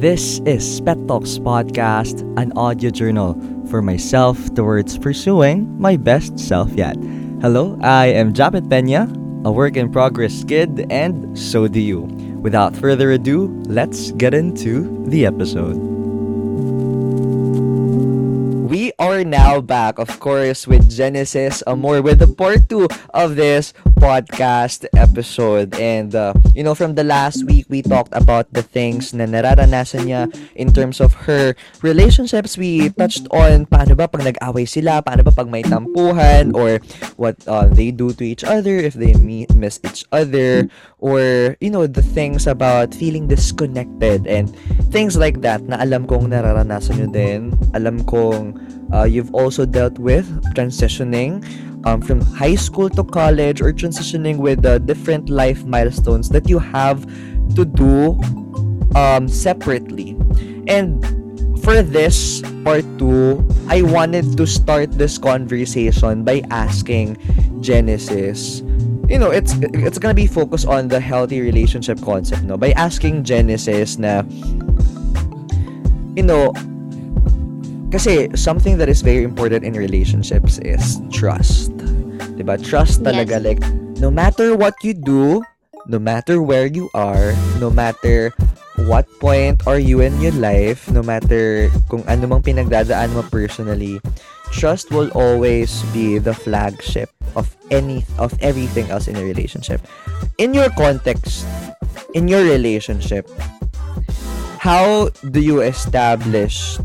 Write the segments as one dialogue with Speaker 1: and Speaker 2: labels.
Speaker 1: This is Pet Talks Podcast, an audio journal for myself towards pursuing my best self yet. Hello, I am Japet Pena, a work in progress kid, and so do you. Without further ado, let's get into the episode. We are now back, of course, with Genesis Amor, with the part two of this podcast episode. And, uh, you know, from the last week, we talked about the things na nararanasan niya in terms of her relationships. We touched on paano ba pag nag-away sila, paano ba pag may tampuhan, or what uh, they do to each other if they meet, miss each other, or, you know, the things about feeling disconnected and things like that na alam kong nararanasan nyo din. Alam kong uh, you've also dealt with transitioning um, from high school to college or transitioning with the different life milestones that you have to do um, separately. And for this part 2, I wanted to start this conversation by asking Genesis. You know, it's it's gonna be focused on the healthy relationship concept, no? By asking Genesis na, you know, kasi something that is very important in relationships is trust. 'Di ba? Trust talaga
Speaker 2: Yes.
Speaker 1: like no matter what you do, no matter where you are, no matter what point are you in your life, no matter kung ano mang pinagdadaan mo personally, trust will always be the flagship of any of everything else in a relationship. In your context, in your relationship, how do you establish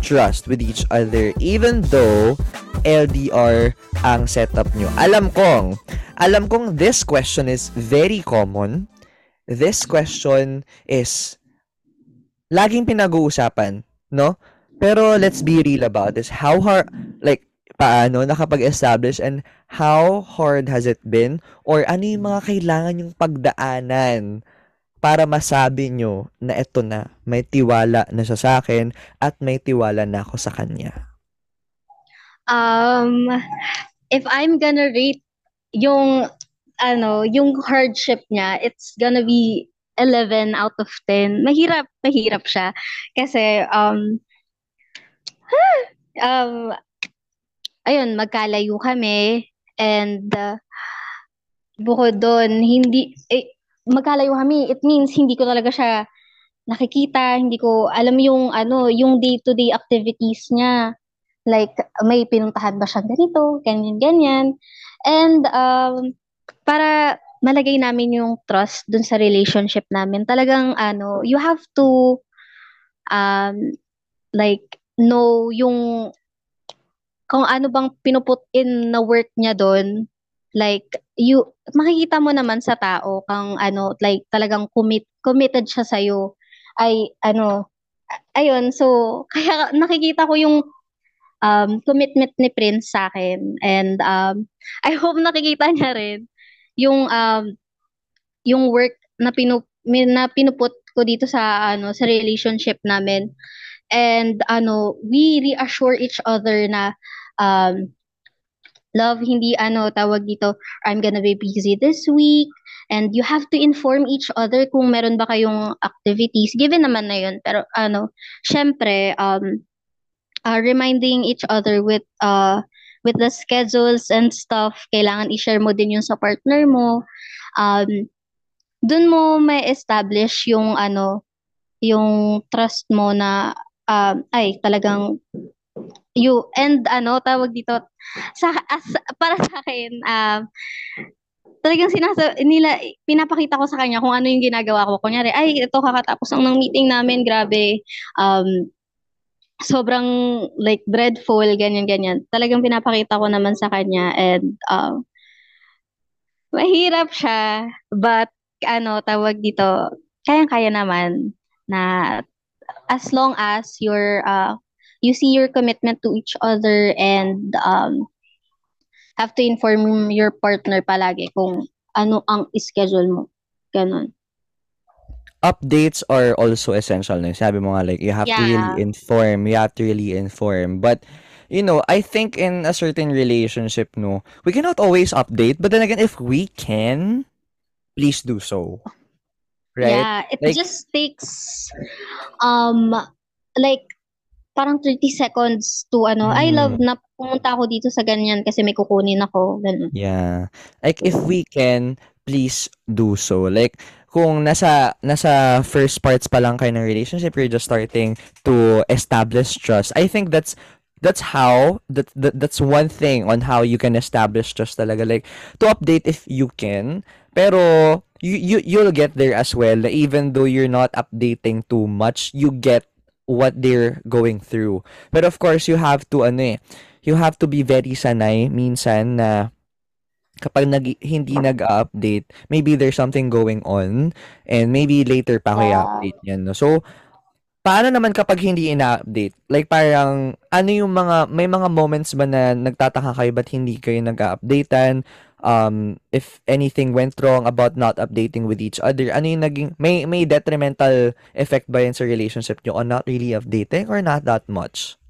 Speaker 1: trust with each other even though LDR ang setup nyo. Alam kong, alam kong this question is very common. This question is laging pinag-uusapan, no? Pero let's be real about this. How hard, like, paano nakapag-establish and how hard has it been? Or ano yung mga kailangan yung pagdaanan para masabi nyo na eto na, may tiwala na siya sa akin at may tiwala na ako sa kanya.
Speaker 2: Um, if I'm gonna rate yung ano, yung hardship niya, it's gonna be 11 out of 10. Mahirap, mahirap siya. Kasi, um, um, ayun, magkalayo kami. And, uh, bukod doon, hindi, eh, magkalayo kami. It means, hindi ko talaga siya nakikita, hindi ko alam yung, ano, yung day-to-day activities niya. Like, may pinuntahan ba siya ganito, ganyan, ganyan. And, um, para malagay namin yung trust dun sa relationship namin, talagang, ano, you have to, um, like, know yung, kung ano bang pinuput in na work niya doon, like, you, makikita mo naman sa tao kung ano, like, talagang commit, committed siya sa'yo. Ay, ano, ayun, so, kaya nakikita ko yung um, commitment ni Prince sa akin. And um, I hope nakikita niya rin yung um, yung work na pinu min- na pinuput ko dito sa ano sa relationship namin. And ano, we reassure each other na um, love hindi ano tawag dito I'm gonna be busy this week. And you have to inform each other kung meron ba kayong activities. Given naman na yun pero ano syempre um uh, reminding each other with uh with the schedules and stuff kailangan i-share mo din yung sa partner mo. Um dun mo may establish yung ano yung trust mo na um ay talagang you and ano tawag dito sa as, para sa akin um talagang sinasa nila pinapakita ko sa kanya kung ano yung ginagawa ko kunyari ay ito kakatapos lang ng meeting namin grabe um sobrang like dreadful, ganyan-ganyan. Talagang pinapakita ko naman sa kanya and um, mahirap siya. But ano, tawag dito, kayang-kaya naman na as long as you're, uh, you see your commitment to each other and um, have to inform your partner palagi kung ano ang schedule mo. Ganon.
Speaker 1: updates are also essential na sabi mo nga like you have to
Speaker 2: Yeah.
Speaker 1: really inform you have to really inform but you know I think in a certain relationship no we cannot always update but then again if we can please do so right?
Speaker 2: Yeah, it
Speaker 1: Like,
Speaker 2: just takes um like parang 30 seconds to ano, I love
Speaker 1: mm,
Speaker 2: na pumunta ako dito sa ganyan kasi may kukunin ako, ganun.
Speaker 1: yeah. Like, if we can, please do so. Like, kung nasa nasa first parts pa lang kayo ng relationship, you're just starting to establish trust. I think that's that's how that, that that's one thing on how you can establish trust talaga like to update if you can pero you, you you'll get there as well even though you're not updating too much you get what they're going through but of course you have to ano eh you have to be very sanay minsan na kapag nag hindi nag-update, maybe there's something going on and maybe later pa ako
Speaker 2: Yeah.
Speaker 1: i-update yan, no? So, paano naman kapag hindi ina-update? Like parang ano yung mga may mga moments ba na nagtataka kayo ba't hindi kayo nag-updatean? Um, if anything went wrong about not updating with each other, ano yung naging may may detrimental effect ba yan sa relationship nyo on not really updating or not that much?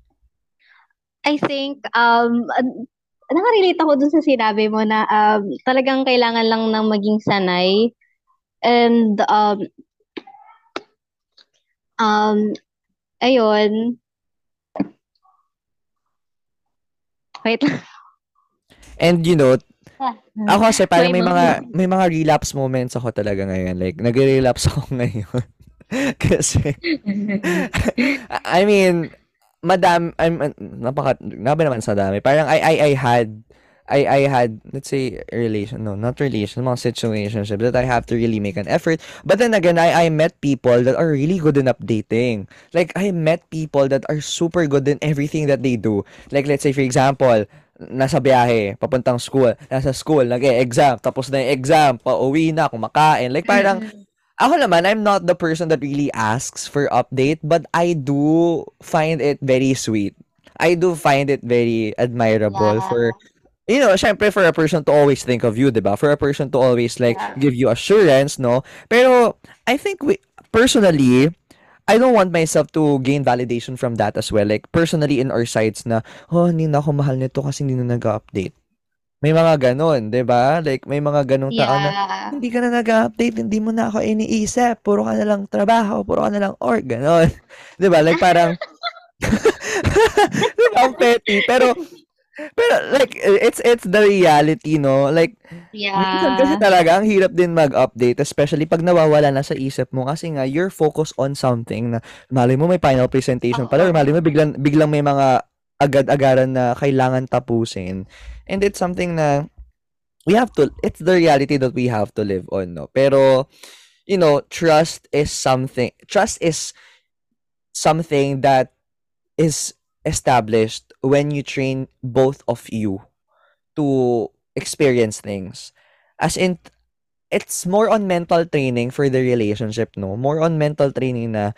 Speaker 2: I think um nakarelate ako dun sa sinabi mo na um, talagang kailangan lang ng maging sanay and um um ayun wait.
Speaker 1: And you know, Ako kasi parang may
Speaker 2: May
Speaker 1: mga
Speaker 2: mga-
Speaker 1: may mga relapse moments ako talaga ngayon. Like nagre-relapse ako ngayon. kasi I mean, madam I'm napaka grabe naman sa dami. Parang I I I had I I had let's say a relation no not relation mga situationship that I have to really make an effort but then again I I met people that are really good in updating like I met people that are super good in everything that they do like let's say for example nasa biyahe, papuntang school, nasa school, nag-e-exam, tapos na yung exam, pauwi na, kumakain. Like parang, ako naman, I'm not the person that really asks for update, but I do find it very sweet. I do find it very admirable
Speaker 2: Yeah.
Speaker 1: for, you know, syempre for a person to always think of you, 'di ba? For a person to always like
Speaker 2: Yeah.
Speaker 1: give you assurance, no? Pero I think we personally, I don't want myself to gain validation from that as well. Like personally in our sides na, oh, hindi na ako mahal nito kasi hindi na nag-update. May mga ganon, 'di ba? Like may mga ganong tao na
Speaker 2: Yeah.
Speaker 1: hindi ka na nag-update, hindi mo na ako iniisip, puro ka na lang trabaho, puro ka na lang org, ganon. 'Di ba? Like parang ang petty, pero pero like it's it's the reality, no? Like minsan kasi
Speaker 2: Yeah.
Speaker 1: talaga ang hirap din mag-update especially pag nawawala na sa isip mo kasi nga you're focused on something na malay mo may final presentation pala or malay mo biglang biglang may mga agad-agaran na kailangan tapusin. And it's something na we have to it's the reality that we have to live on, no? Pero you know, trust is something trust is something that is established when you train both of you to experience things. As in, it's more on mental training for the relationship, no? More on mental training na,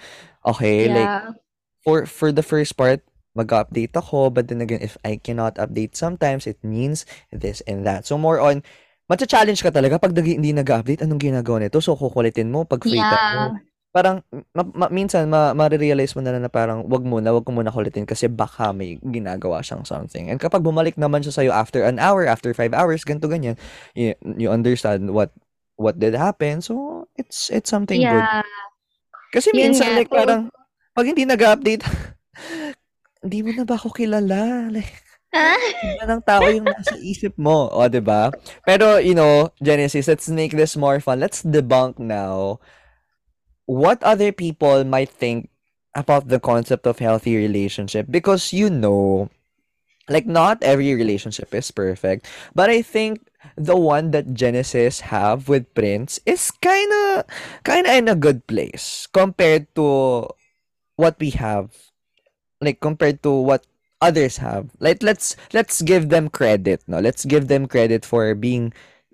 Speaker 1: okay, like,
Speaker 2: Yeah.
Speaker 1: for for the first part, mag-update ako, but then again, if I cannot update sometimes, it means this and that. So, more on, matcha-challenge ka talaga pag hindi nag-update, anong ginagawa nito? So, kukulitin mo pag free time mo. Parang, ma- ma- minsan, ma- ma-realize mo na na parang, wag muna, wag ko muna kulitin kasi baka may ginagawa siyang something. And kapag bumalik naman siya sa'yo after an hour, after five hours, ganito ganyan, you, you understand what what did happen. So, it's it's something good.
Speaker 2: Yeah.
Speaker 1: Kasi
Speaker 2: Yun
Speaker 1: minsan,
Speaker 2: nga,
Speaker 1: like, parang, pag hindi nag-update, hindi mo na ba ako kilala? Like,
Speaker 2: Ah?
Speaker 1: iba ng tao yung nasa isip mo. O, di ba? Pero, you know, Genesis, let's make this more fun. Let's debunk now what other people might think about the concept of healthy relationship? Because you know like not every relationship is perfect but i think the one that genesis have with prince is kind of kind of in a good place compared to what we have like compared to what others have. Like let's let's give them credit no? Let's give them credit for being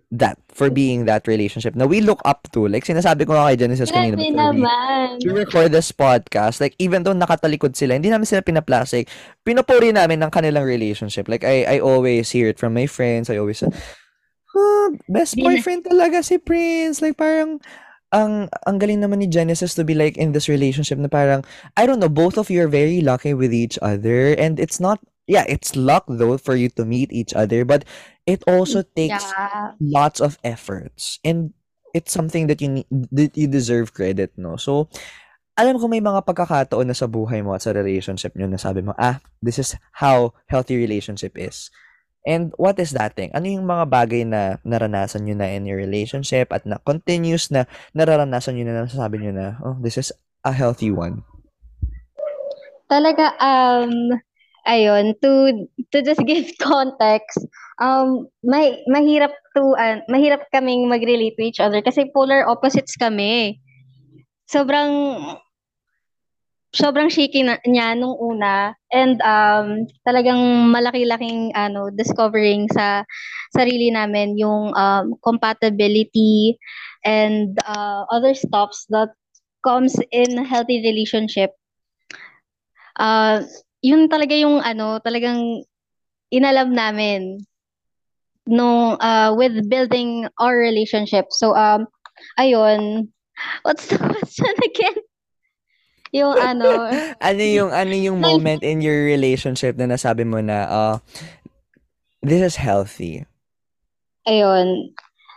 Speaker 1: that for being that relationship na we look up to like sinasabi ko nga kay Genesis kanina before we
Speaker 2: naman.
Speaker 1: we record this podcast, like, even though nakatalikod sila, hindi namin sila pinaplastic, pinupuri namin ng kanilang relationship. Like, I, I always hear it from my friends. I always "Huh, best boyfriend talaga si Prince. Like, parang, ang, ang galing naman ni Genesis to be like in this relationship na parang, I don't know, both of you are very lucky with each other. And it's not, yeah, it's luck though for you to meet each other, but it also takes
Speaker 2: Yeah.
Speaker 1: lots of efforts and it's something that you need, that you deserve credit, no? So, alam ko may mga pagkakataon na sa buhay mo at sa relationship nyo na sabi mo, ah, this is how healthy relationship is. And what is that thing? Ano yung mga bagay na naranasan nyo na in your relationship at na continuous na nararanasan nyo na nasasabi nyo na, oh, this is a healthy one?
Speaker 2: Talaga, um, ayun, to, to just give context, um, may, mahirap to, uh, mahirap kaming mag-relate to each other kasi polar opposites kami. Sobrang, sobrang shaky na, niya nung una and um talagang malaki-laking ano discovering sa sarili namin yung um, compatibility and uh, other stuffs that comes in healthy relationship uh, yun talaga yung ano talagang inalam namin no uh, with building our relationship. So um ayun. What's the question again? Yung ano,
Speaker 1: Ano yung ano yung moment in your relationship na nasabi mo na, uh, this is healthy?
Speaker 2: ayun,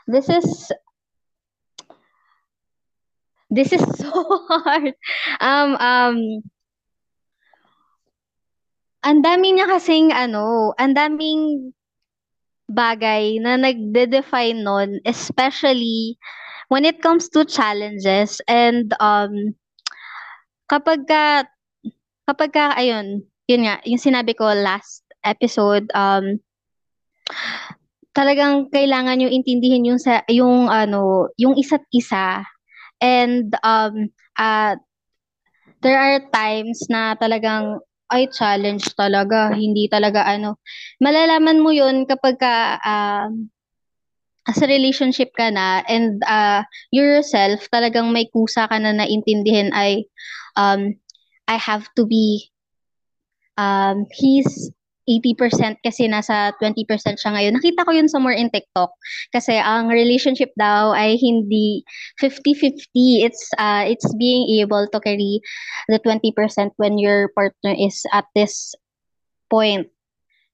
Speaker 2: this is, this is so hard. Um, um, ang dami niya kasing ano, ang daming bagay na nagde-define nun, especially when it comes to challenges and um, kapag ka, kapag ka, ayun, yun nga, yung sinabi ko last episode, um, talagang kailangan yung intindihin yung sa yung ano, yung isa't isa. And um uh, there are times na talagang ay challenge talaga, hindi talaga ano. Malalaman mo yun kapag ka uh, sa relationship ka na and uh, yourself talagang may kusa ka na naintindihin ay um, I have to be, um, he's 80% kasi nasa 20% siya ngayon. Nakita ko yun somewhere in TikTok. Kasi ang relationship daw ay hindi 50-50. It's uh, it's being able to carry the 20% when your partner is at this point.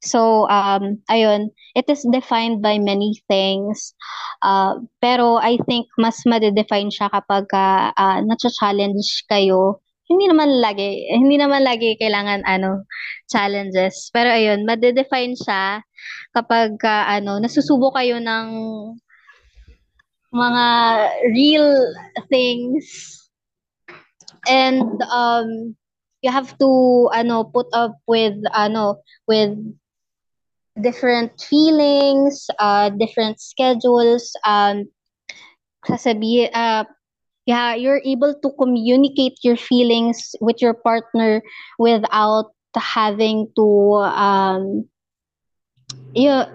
Speaker 2: So, um, ayun, it is defined by many things. Uh, pero I think mas madedefine siya kapag uh, uh, na-challenge kayo hindi naman lagi, hindi naman lagi kailangan ano, challenges. Pero ayun, madedefine siya kapag uh, ano, nasusubo kayo ng mga real things and um you have to ano put up with ano with different feelings, uh different schedules, um sasabi uh yeah, you're able to communicate your feelings with your partner without having to um you know,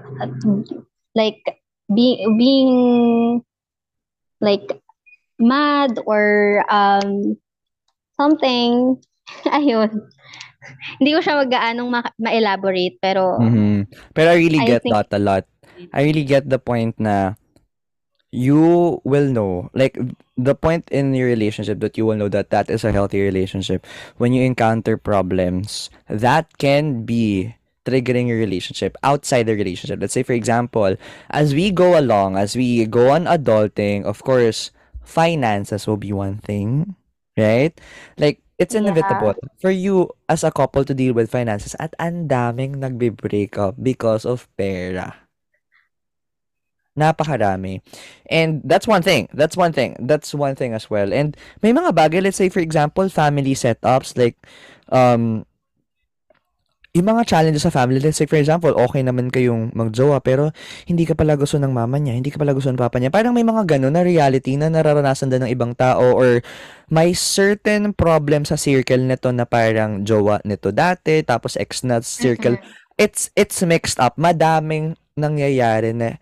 Speaker 2: like be, being like mad or um something. Ayun. Hindi ko siya mag-aanong ma- ma-elaborate pero
Speaker 1: mm-hmm. pero I really
Speaker 2: I
Speaker 1: get
Speaker 2: think,
Speaker 1: that a lot. I really get the point na you will know like the point in your relationship that you will know that that is a healthy relationship. When you encounter problems that can be triggering your relationship outside the relationship. Let's say for example as we go along as we go on adulting of course finances will be one thing right? Like it's inevitable yeah. for you as a couple to deal with finances at ang daming nagbe-break up because of pera Napakarami. And that's one thing. That's one thing. That's one thing as well. And may mga bagay, let's say for example, family setups like um yung mga challenges sa family, let's say for example, okay naman kayong magjowa pero hindi ka pala gusto ng mama niya, hindi ka pala gusto ng papa niya. Parang may mga ganun na reality na nararanasan din ng ibang tao or may certain problem sa circle nito na parang jowa nito dati tapos ex na circle. Mm-hmm. It's it's mixed up. Madaming nangyayari na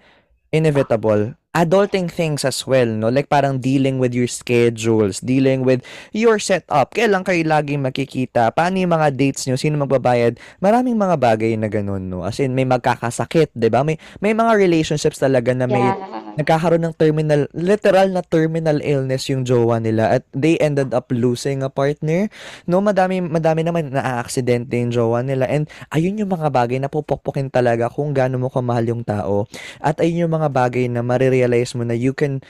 Speaker 1: inevitable adulting things as well, no? Like parang dealing with your schedules, dealing with your setup. Kailan kayo laging makikita? Paano yung mga dates nyo? Sino magbabayad? Maraming mga bagay na ganun, no? As in, may magkakasakit, ba? May, may mga relationships talaga na may yeah. Nagkakaroon ng terminal, literal na terminal illness yung jowa nila at they ended up losing a partner. No, madami, madami naman na-accident yung jowa nila and ayun yung mga bagay na pupukpukin talaga kung gaano mo kamahal yung tao at ayun yung mga bagay na marire realize mo na you can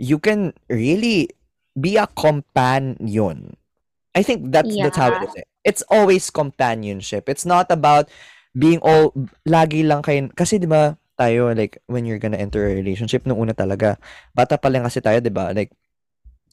Speaker 1: you can really be a companion. I think that's that's how it
Speaker 2: Yeah.
Speaker 1: is. It's always companionship. It's not about being all lagi lang kayo kasi 'di ba tayo like when you're gonna enter a relationship nung una talaga bata pa lang kasi tayo 'di ba? Like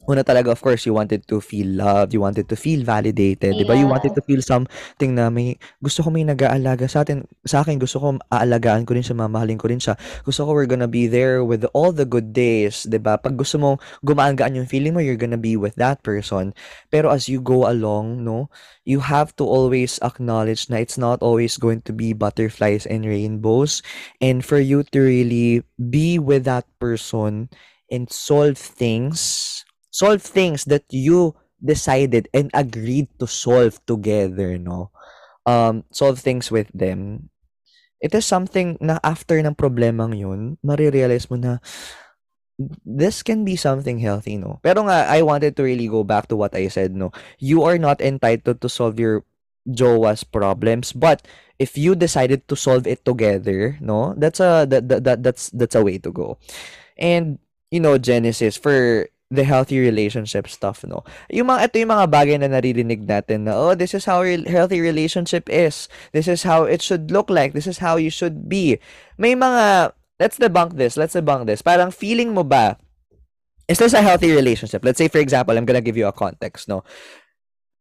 Speaker 1: una talaga of course you wanted to feel loved you wanted to feel validated 'di ba? You wanted to feel something na may gusto ko may nag-aalaga sa atin sa akin gusto ko aalagaan ko rin siya mamahalin ko rin siya. Gusto ko we're gonna be there with all the good days 'di ba? Pag gusto mong gumaan-gaan yung feeling mo you're gonna be with that person. Pero as you go along no you have to always acknowledge na it's not always going to be butterflies and rainbows. And for you to really be with that person and solve things solve things that you decided and agreed to solve together no? Um solve things with them. It is something na after ng problemang yun marirealize mo na this can be something healthy no? Pero nga I wanted to really go back to what I said no? You are not entitled to solve your jowa's problems but if you decided to solve it together no? That's a that, that, that that's that's a way to go. And you know Genesis for the healthy relationship stuff no? Yung mga ito yung mga bagay na naririnig natin na oh this is how a healthy relationship is. This is how it should look like. This is how you should be. May mga let's debunk this let's debunk this. Parang feeling mo ba is this a healthy relationship? Let's say for example I'm gonna give you a context no?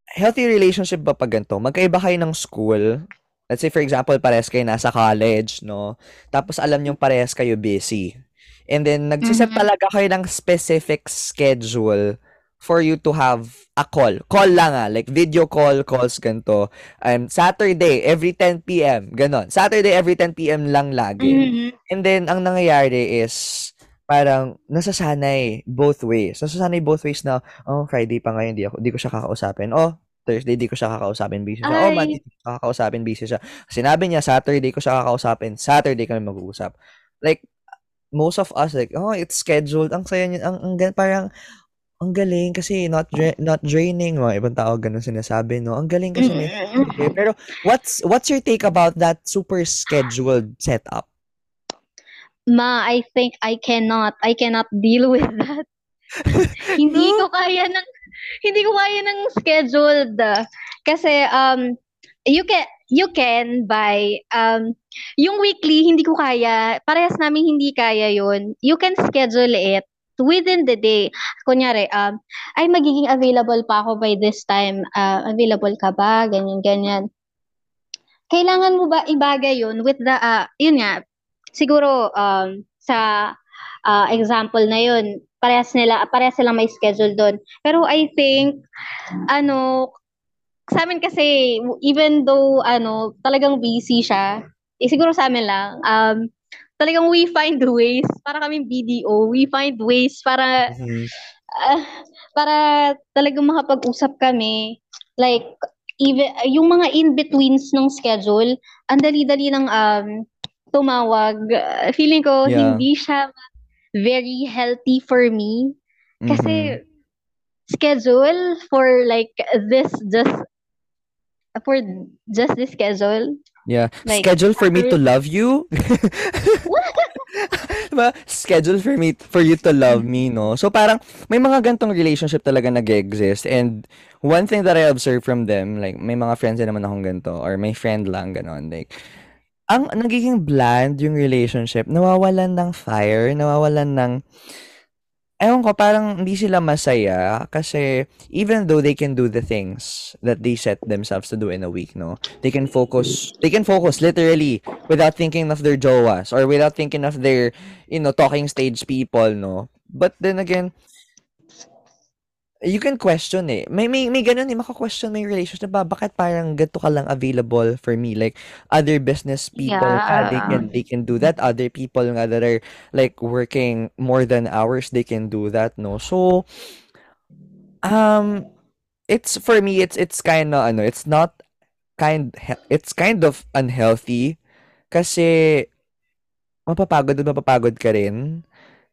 Speaker 1: Healthy relationship ba pag ganito? Magkaiba kayo ng school? Let's say for example parehas kayo nasa college no? Tapos alam nyo parehas kayo busy And then, nagsiset
Speaker 2: Mhm.
Speaker 1: talaga kayo ng specific schedule for you to have a call. Call lang ah, like video call, calls ganito. Um, Saturday, every 10 p.m., ganon. Saturday, every 10 p.m. lang lagi.
Speaker 2: Mhm.
Speaker 1: And then, ang nangyayari is, parang, nasasanay both ways. Nasasanay both ways na, oh, Friday pa ngayon, di, ako, di ko siya kakausapin. Oh, Thursday, di ko siya kakausapin, busy siya. Oh,
Speaker 2: Ay.
Speaker 1: Monday, di ko siya kakausapin, busy siya. Sinabi niya, Saturday ko siya kakausapin, Saturday kami mag-uusap. Like, most of us like oh it's scheduled ang saya niya ang, ang parang ang galing kasi not dra- not draining mga ibang tao ganun sinasabi no ang galing kasi
Speaker 2: Mhm.
Speaker 1: Okay, pero what's what's your take about that super scheduled setup
Speaker 2: Ma, I think I cannot. I cannot deal with that. hindi ko kaya ng hindi ko kaya ng scheduled. Kasi um you can you can by um yung weekly hindi ko kaya. Parehas namin hindi kaya yun. You can schedule it within the day. Kunyari, um, ay magiging available pa ako by this time. Ah, available ka ba? Ganyan, ganyan. Kailangan mo ba ibagay yun with the, ah, yun nga, siguro um, sa ah, example na yun, parehas nila, parehas silang may schedule doon. Pero I think, ano, sa amin kasi, even though, ano, talagang busy siya, eh, siguro sa amin lang, um, talagang we find ways, para kaming BDO, we find ways para, ah, para talagang makapag-usap kami, like, even, yung mga in-betweens ng schedule, ang dali-dali ng um, tumawag. Uh, feeling ko,
Speaker 1: Yeah.
Speaker 2: hindi siya very healthy for me. Kasi, schedule for like this, just, for just this schedule.
Speaker 1: Yeah.
Speaker 2: Like,
Speaker 1: schedule for me to love you? Diba? schedule for me for you to love me no? So parang may mga gantong relationship talaga nag-exist and one thing that I observe from them like may mga friends din naman akong ganito or may friend lang ganon. Like ang nagiging bland yung relationship nawawalan ng fire nawawalan ng ewan ko parang hindi sila masaya kasi even though they can do the things that they set themselves to do in a week no they can focus they can focus literally without thinking of their jowas or without thinking of their you know talking stage people no. But then again you can question eh. May may, may ganun eh. Maka-question may relationship ba bakit parang ganito ka lang available for me? Like other business people nga, they
Speaker 2: Yeah.
Speaker 1: can they can do that. Other people nga that are like working more than hours they can do that no? So um it's for me it's it's kind of ano it's not kind it's kind of unhealthy kasi mapapagod at mapapagod ka rin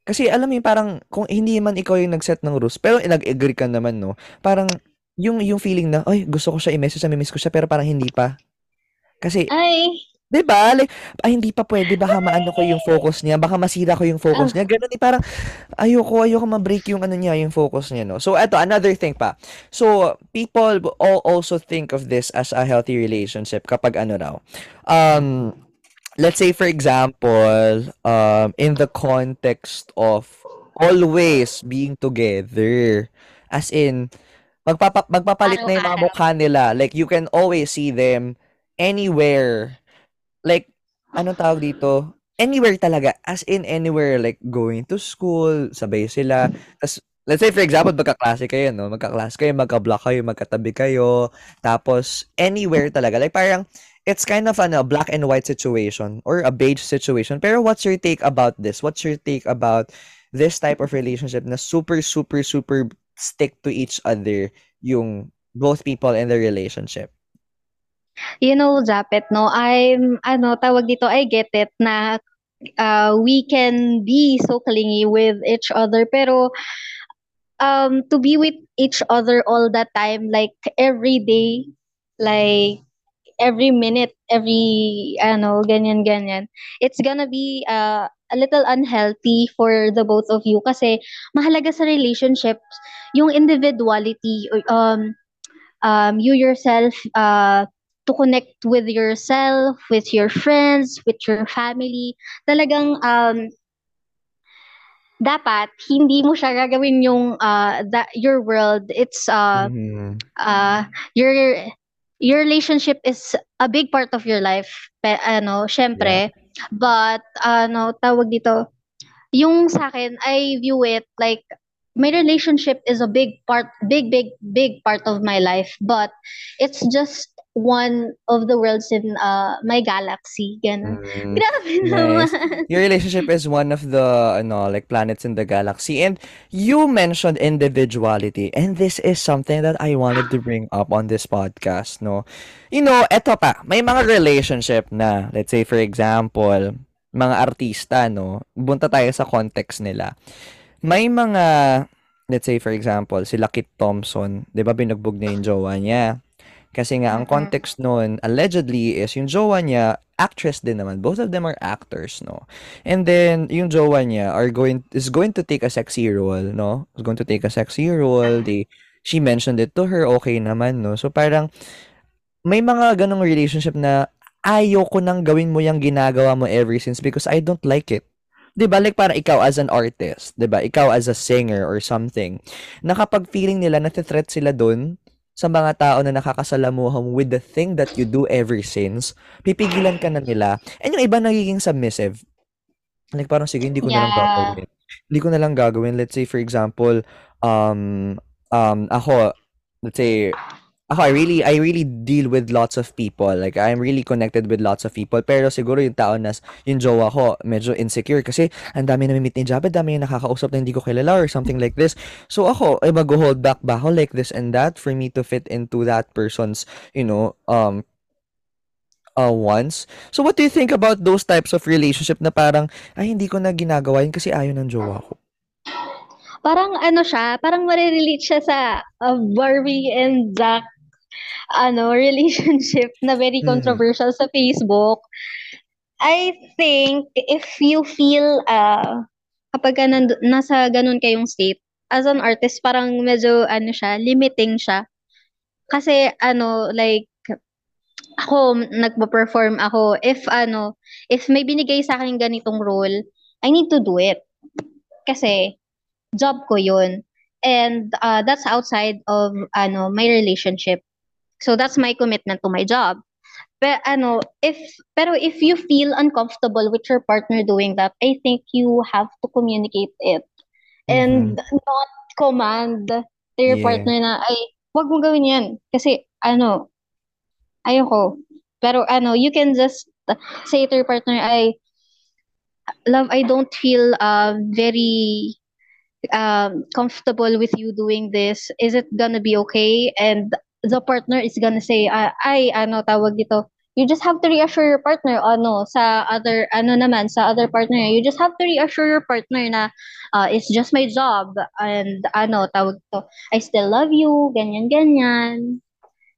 Speaker 1: kasi alam mo parang kung hindi man ikaw yung nag-set ng rules pero nag-agree ka naman no parang yung yung feeling na ay gusto ko siya i-message na miss ko siya pero parang hindi pa kasi
Speaker 2: Ay,
Speaker 1: 'Di ba? Like, ay hindi pa puwede baka maano ko yung focus niya, baka masira ko yung focus
Speaker 2: Ah.
Speaker 1: niya, gano'n, eh, parang ayoko ayoko ma-break yung ano niya, yung focus niya 'no. So eto another thing pa, so people al also think of this as a healthy relationship kapag ano raw, um, let's say for example, um, in the context of always being together, as in magpapa magpapalit na yung mga mukha nila, like you can always see them anywhere. Like, anong tawag dito, anywhere talaga, as in anywhere, like going to school, sabay sila, tas let's say for example magkaklase kayo 'no, magkaklase kayo, magka-block kayo, magkatabi kayo, tapos anywhere talaga, like parang it's kind of ano, black and white situation or a beige situation. Pero what's your take about this? What's your take about this type of relationship na super, super, super stick to each other yung both people in the relationship?
Speaker 2: You know, Japet 'no, I'm ano, tawag dito, I get it na, uh, we can be so clingy with each other pero, um, to be with each other all the time, like every day, like every minute, every ano, ganyan-ganyan, it's gonna be, uh, a little unhealthy for the both of you kasi mahalaga sa relationships yung individuality or, um, um, you yourself, uh, to connect with yourself, with your friends, with your family. Talagang, um dapat hindi mo siya gagawin yung, uh, the your world. It's, uh,
Speaker 1: Mhm.
Speaker 2: uh, your your relationship is a big part of your life, pe ano,
Speaker 1: Yeah.
Speaker 2: siyempre. But ano, tawag dito, yung sa'kin, I view it like my relationship is a big part big, big, big part of my life, but it's just one of the worlds in, uh, my galaxy, gano'n.
Speaker 1: Mm,
Speaker 2: Grabe
Speaker 1: nice.
Speaker 2: naman.
Speaker 1: Your relationship is one of the ano, like planets in the galaxy and you mentioned individuality and this is something that I wanted to bring up on this podcast 'no. You know, eto pa, may mga relationship na, let's say for example, mga artista 'no, punta tayo sa context nila. May mga, let's say for example, sila Kit Thompson, 'di ba binugbog niya yung jowa niya. Kasi nga ang context nun allegedly is yung jowa niya actress din naman, both of them are actors 'no. And then yung jowa niya are going is going to take a sexy role 'no, is going to take a sexy role, they she mentioned it to her, okey naman 'no. So parang may mga gano'ng relationship na ayoko nang gawin mo yang ginagawa mo ever since because I don't like it. 'Di ba? Like parang ikaw as an artist, 'di ba, ikaw as a singer or something, na kapag feeling nila nate-threat sila dun sa mga tao na nakakasalamuha mo with the thing that you do ever since, pipigilan ka na nila and yung iba nagiging submissive. Like parang, "Sige hindi ko na lang
Speaker 2: Yeah.
Speaker 1: gagawin. Hindi ko na lang gagawin." Let's say for example, um, um, ako, let's say, ako I really I really deal with lots of people, like I'm really connected with lots of people pero siguro yung tao na yung jowa ko medyo insecure kasi ang dami nami-meet ni Jabet, dami niyang nakakausap na hindi ko kilala or something like this. So ako, ay magho-hold back ba ako like this and that for me to fit into that person's, you know, um uh, wants. So what do you think about those types of relationship na parang, "Ay hindi ko na ginagawa yun kasi ayaw ng jowa ko."
Speaker 2: Parang ano siya, parang mare-relate siya sa, uh, Barbie and Zac ano, relationship na very
Speaker 1: Mhm.
Speaker 2: controversial sa Facebook. I think if you feel, uh, kapagka nandu nasa gano'n kayong state, as an artist parang medyo ano siya, limiting siya. Kasi ano, like, ako nagpe-perform ako, if ano, if may binigay sa'king ganitong role, I need to do it. Kasi job ko yun and, uh, that's outside of ano, my relationship. So that's my commitment to my job. Pe ano, if pero if you feel uncomfortable with your partner doing that, I think you have to communicate it and
Speaker 1: Mhm.
Speaker 2: not command to your
Speaker 1: Yeah.
Speaker 2: partner na, "Ay, 'wag mong gawin 'yan kasi ano, ayoko." Pero ano, you can just say to your partner, "Ay, love, I don't feel, uh, very, um, comfortable with you doing this. Is it gonna be okay?" And the partner is gonna say, ah, ay ano, tawag dito, you just have to reassure your partner ano, sa other ano naman, sa other partner, you just have to reassure your partner na, uh, it's just my job and ano, tawag dito, I still love you, ganyan, ganyan.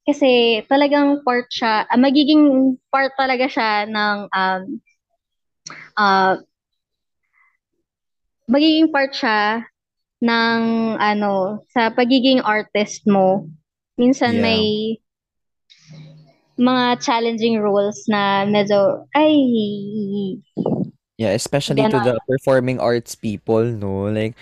Speaker 2: kasi talagang part siya, ah, magiging part talaga siya ng um, uh, magiging part siya ng ano sa pagiging artist mo. Minsan
Speaker 1: Yeah.
Speaker 2: may mga challenging roles na medyo ay
Speaker 1: Yeah, especially to
Speaker 2: Ganon.
Speaker 1: the performing arts people, no? Like,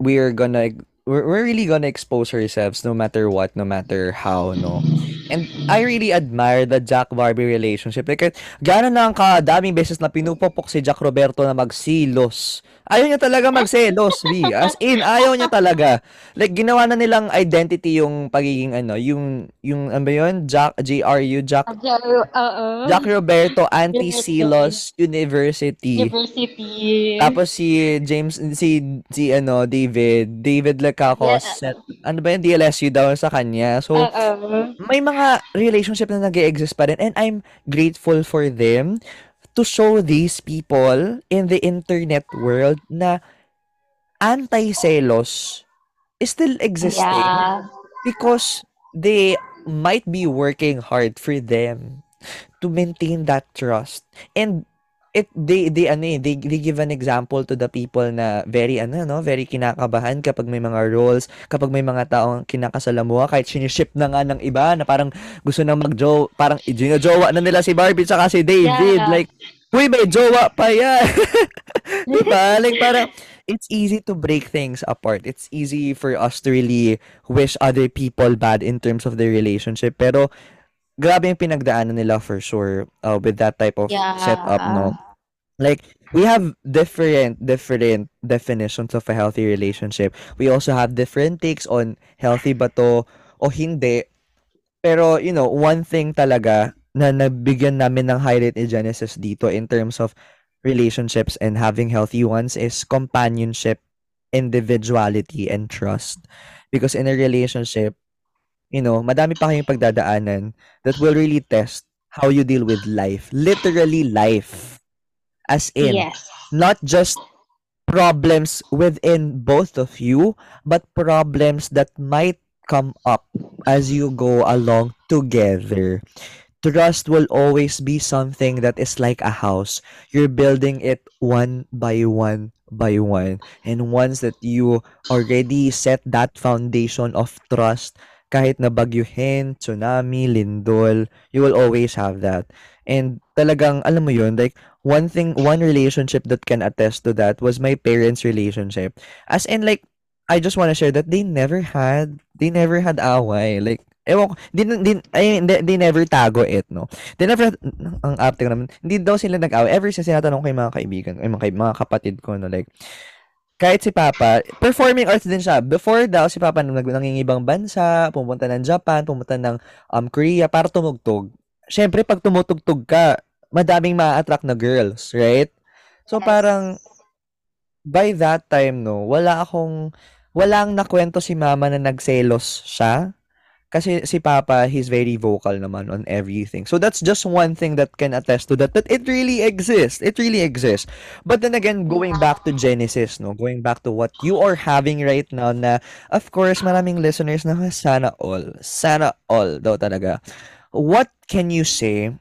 Speaker 1: we're gonna, we're, we're really gonna expose ourselves no matter what, no matter how, no? And I really admire the Jack Barbie relationship. Like, gano'n na ang kadaming beses na pinupupok si Jack Roberto na magsilos. Ayaw niya talaga magselos, V. As in, ayaw niya talaga. Like, ginawa na nilang identity yung pagiging ano, yung, yung, ano ba yun? Jack, JRU, Jack,
Speaker 2: Oo.
Speaker 1: Jack Roberto Anti-Silos University.
Speaker 2: University.
Speaker 1: Tapos si James, si, si ano, David, David Lacaco,
Speaker 2: Yeah.
Speaker 1: set, ano ba yung DLSU daw sa kanya. So,
Speaker 2: Oo.
Speaker 1: may mga relationship na nag exist pa rin and I'm grateful for them to show these people in the internet world na anti-selos is still existing
Speaker 2: Yeah.
Speaker 1: because they might be working hard for them to maintain that trust and it they they ano eh, they, they give an example to the people na very ano no very kinakabahan kapag may mga roles kapag may mga taong kinakasalamuha kahit siniship na nga ng iba na parang gusto na magjo parang jowa na nila si Barbie tsaka si David
Speaker 2: Yeah.
Speaker 1: like uy may jowa pa yan diba like parang it's easy to break things apart. It's easy for us to really wish other people bad in terms of their relationship. Pero, grabe yung pinagdaanan nila for sure uh, with that type of
Speaker 2: Yeah.
Speaker 1: setup, no? Like, we have different, different definitions of a healthy relationship. We also have different takes on healthy ba to o hindi. Pero, you know, one thing talaga na nabigyan namin ng highlight ni Genesis dito in terms of relationships and having healthy ones is companionship, individuality, and trust. Because in a relationship, you know, madami pa kayong pagdadaanan that will really test how you deal with life. Literally life. As in,
Speaker 2: Yes.
Speaker 1: not just problems within both of you, but problems that might come up as you go along together. Trust will always be something that is like a house. You're building it one by one by one. And once that you already set that foundation of trust, kahit na bagyuhin, tsunami, lindol, you will always have that. And talagang, alam mo yun, like, one thing, one relationship that can attest to that was my parents' relationship. As in, like, I just want to share that they never had, they never had away. Like, ewan ko, din, din, ay, they, they never tago it, no? They never, ang ko naman, hindi daw sila nag-away. Ever since sinatanong ko yung mga kaibigan, ay mga, mga kapatid ko, no, like, kahit si Papa, performing arts din siya. Before daw, si Papa nang nangingibang bansa, pumunta ng Japan, pumunta ng um, Korea para tumugtog. Siyempre, pag tumutugtog ka, madaming ma-attract na girls, right? So,
Speaker 2: Yes.
Speaker 1: parang, by that time, no, wala akong, walang nakwento si Mama na nagselos siya. Kasi si Papa, he's very vocal naman on everything. So that's just one thing that can attest to that. That it really exists. It really exists. But then again, going back to Genesis, no? Going back to what you are having right now na, of course, maraming listeners na sana all. Sana all daw talaga. What can you say?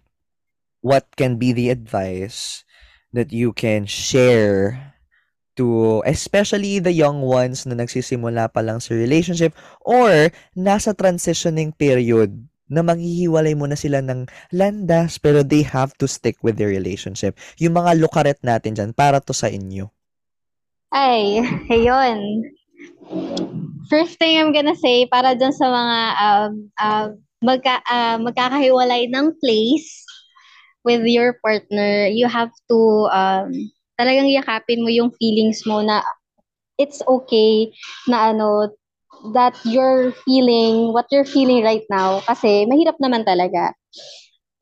Speaker 1: What can be the advice that you can share to especially the young ones na nagsisimula pa lang sa relationship or nasa transitioning period na maghihiwalay muna sila ng landas pero they have to stick with their relationship. Yung mga lukaret natin dyan, para to sa inyo.
Speaker 2: Ay, ayun. First thing I'm gonna say, para dyan sa mga um, um, magka, ah, magkakahiwalay ng place with your partner, you have to um, talagang yakapin mo yung feelings mo na it's okay na ano, that you're feeling what you're feeling right now kasi mahirap naman talaga.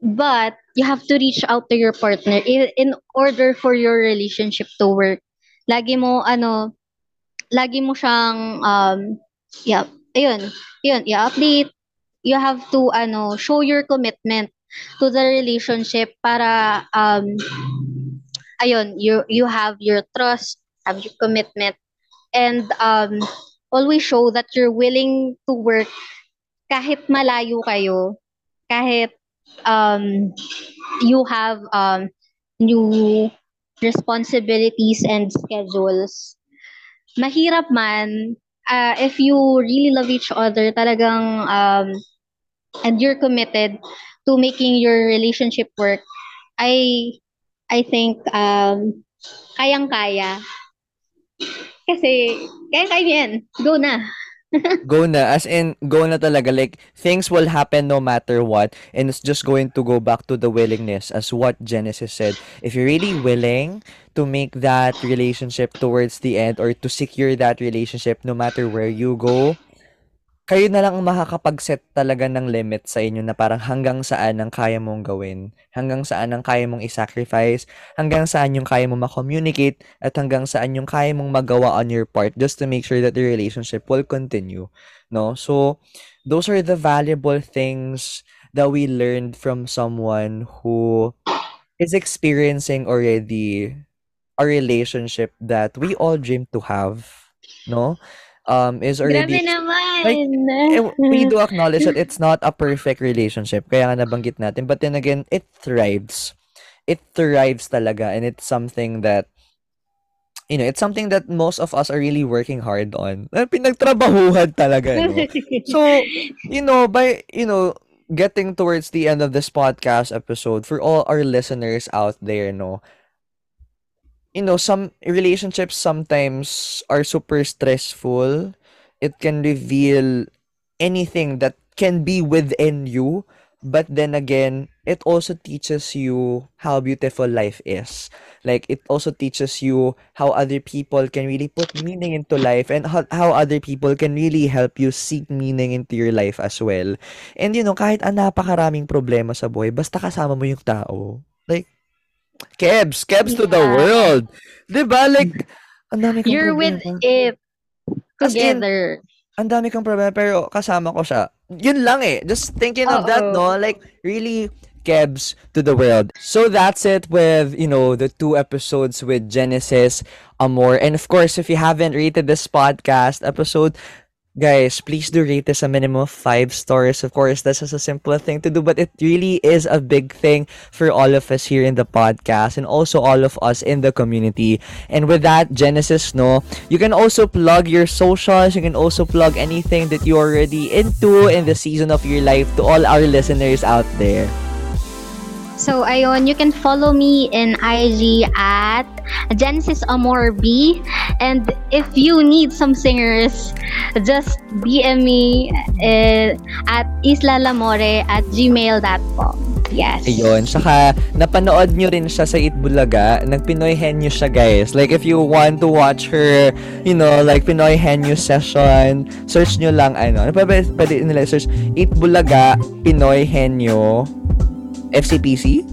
Speaker 2: But you have to reach out to your partner in, in order for your relationship to work. Lagi mo ano, lagi mo siyang um yeah, ayun, yun, i-update. You have to ano, show your commitment to the relationship para um ayun, you you have your trust, have your commitment and um always show that you're willing to work kahit malayo kayo, kahit um, you have um, new responsibilities and schedules, mahirap man, uh, if you really love each other, talagang, um, and you're committed to making your relationship work, I, I think, um, kayang-kaya. Kasi, kaya-kaya yan. Go na.
Speaker 1: go na as in go na talaga like things will happen no matter what and it's just going to go back to the willingness as what Genesis said if you're really willing to make that relationship towards the end or to secure that relationship no matter where you go kayo na lang ang makakapag-set talaga ng limit sa inyo na parang hanggang saan ang kaya mong gawin, hanggang saan ang kaya mong i-sacrifice, hanggang saan yung kaya mong ma-communicate, at hanggang saan yung kaya mong magawa on your part just to make sure that the relationship will continue, no? So, those are the valuable things that we learned from someone who is experiencing already a relationship that we all dream to have, no? Um, is already
Speaker 2: Grabe naman!
Speaker 1: like, eh, we do acknowledge that it's not a perfect relationship. Kaya nga nabanggit natin. But then again, it thrives. It thrives talaga. And it's something that, you know, it's something that most of us are really working hard on. Pinagtrabahuhan talaga, no? So, you know, by, you know, getting towards the end of this podcast episode, for all our listeners out there, no, you know, some relationships sometimes are super stressful. It can reveal anything that can be within you. But then again, it also teaches you how beautiful life is. Like, it also teaches you how other people can really put meaning into life and how, how other people can really help you seek meaning into your life as well. And you know, kahit ang napakaraming problema sa buhay, basta kasama mo yung tao. Like, Kebs, Kebs to the
Speaker 2: Yeah.
Speaker 1: world. 'Di ba? Like ang dami kong
Speaker 2: You're with
Speaker 1: problema.
Speaker 2: it
Speaker 1: As in,
Speaker 2: together.
Speaker 1: ang dami kong problema pero kasama ko siya. Yun lang eh. Just thinking of that, no? Like really Kebs to the world. So that's it with, you know, the two episodes with Genesis Amor. And of course, if you haven't rated this podcast episode, Guys, please do rate this a minimum of five stars. Of course, this is a simple thing to do, but it really is a big thing for all of us here in the podcast and also all of us in the community. And with that, Genesis, no, you can also plug your socials. You can also plug anything that you're already into in the season of your life to all our listeners out there.
Speaker 2: So, ayun, you can follow me in IG at Genesis Amor B. And if you need some singers, just DM me uh, at islalamore at gmail.com. Yes.
Speaker 1: Ayun. Saka, napanood nyo rin siya sa Itbulaga. Nag-Pinoy Henyo siya, guys. Like, if you want to watch her, you know, like, Pinoy Henyo session, search nyo lang, ano, ano ba, pwede nila search, Itbulaga, Pinoy Henyo, FCPC?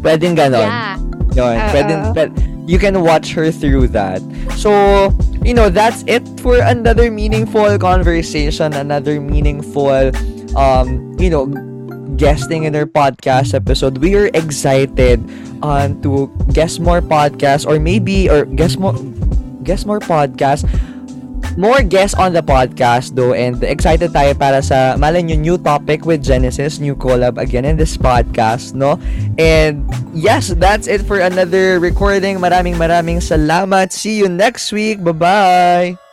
Speaker 1: Pwedeng ganon.
Speaker 2: Yeah.
Speaker 1: Yun.
Speaker 2: Oo.
Speaker 1: Pwede, pwede, you can watch her through that. So, you know, that's it for another meaningful conversation, another meaningful, um, you know, guesting in our podcast episode. We are excited um, to guest more podcasts or maybe, or guest more, guest more podcasts more guests on the podcast though and excited tayo para sa malay nyo new topic with Genesis, new collab again in this podcast, no? And yes, that's it for another recording. Maraming maraming salamat. See you next week. Bye-bye!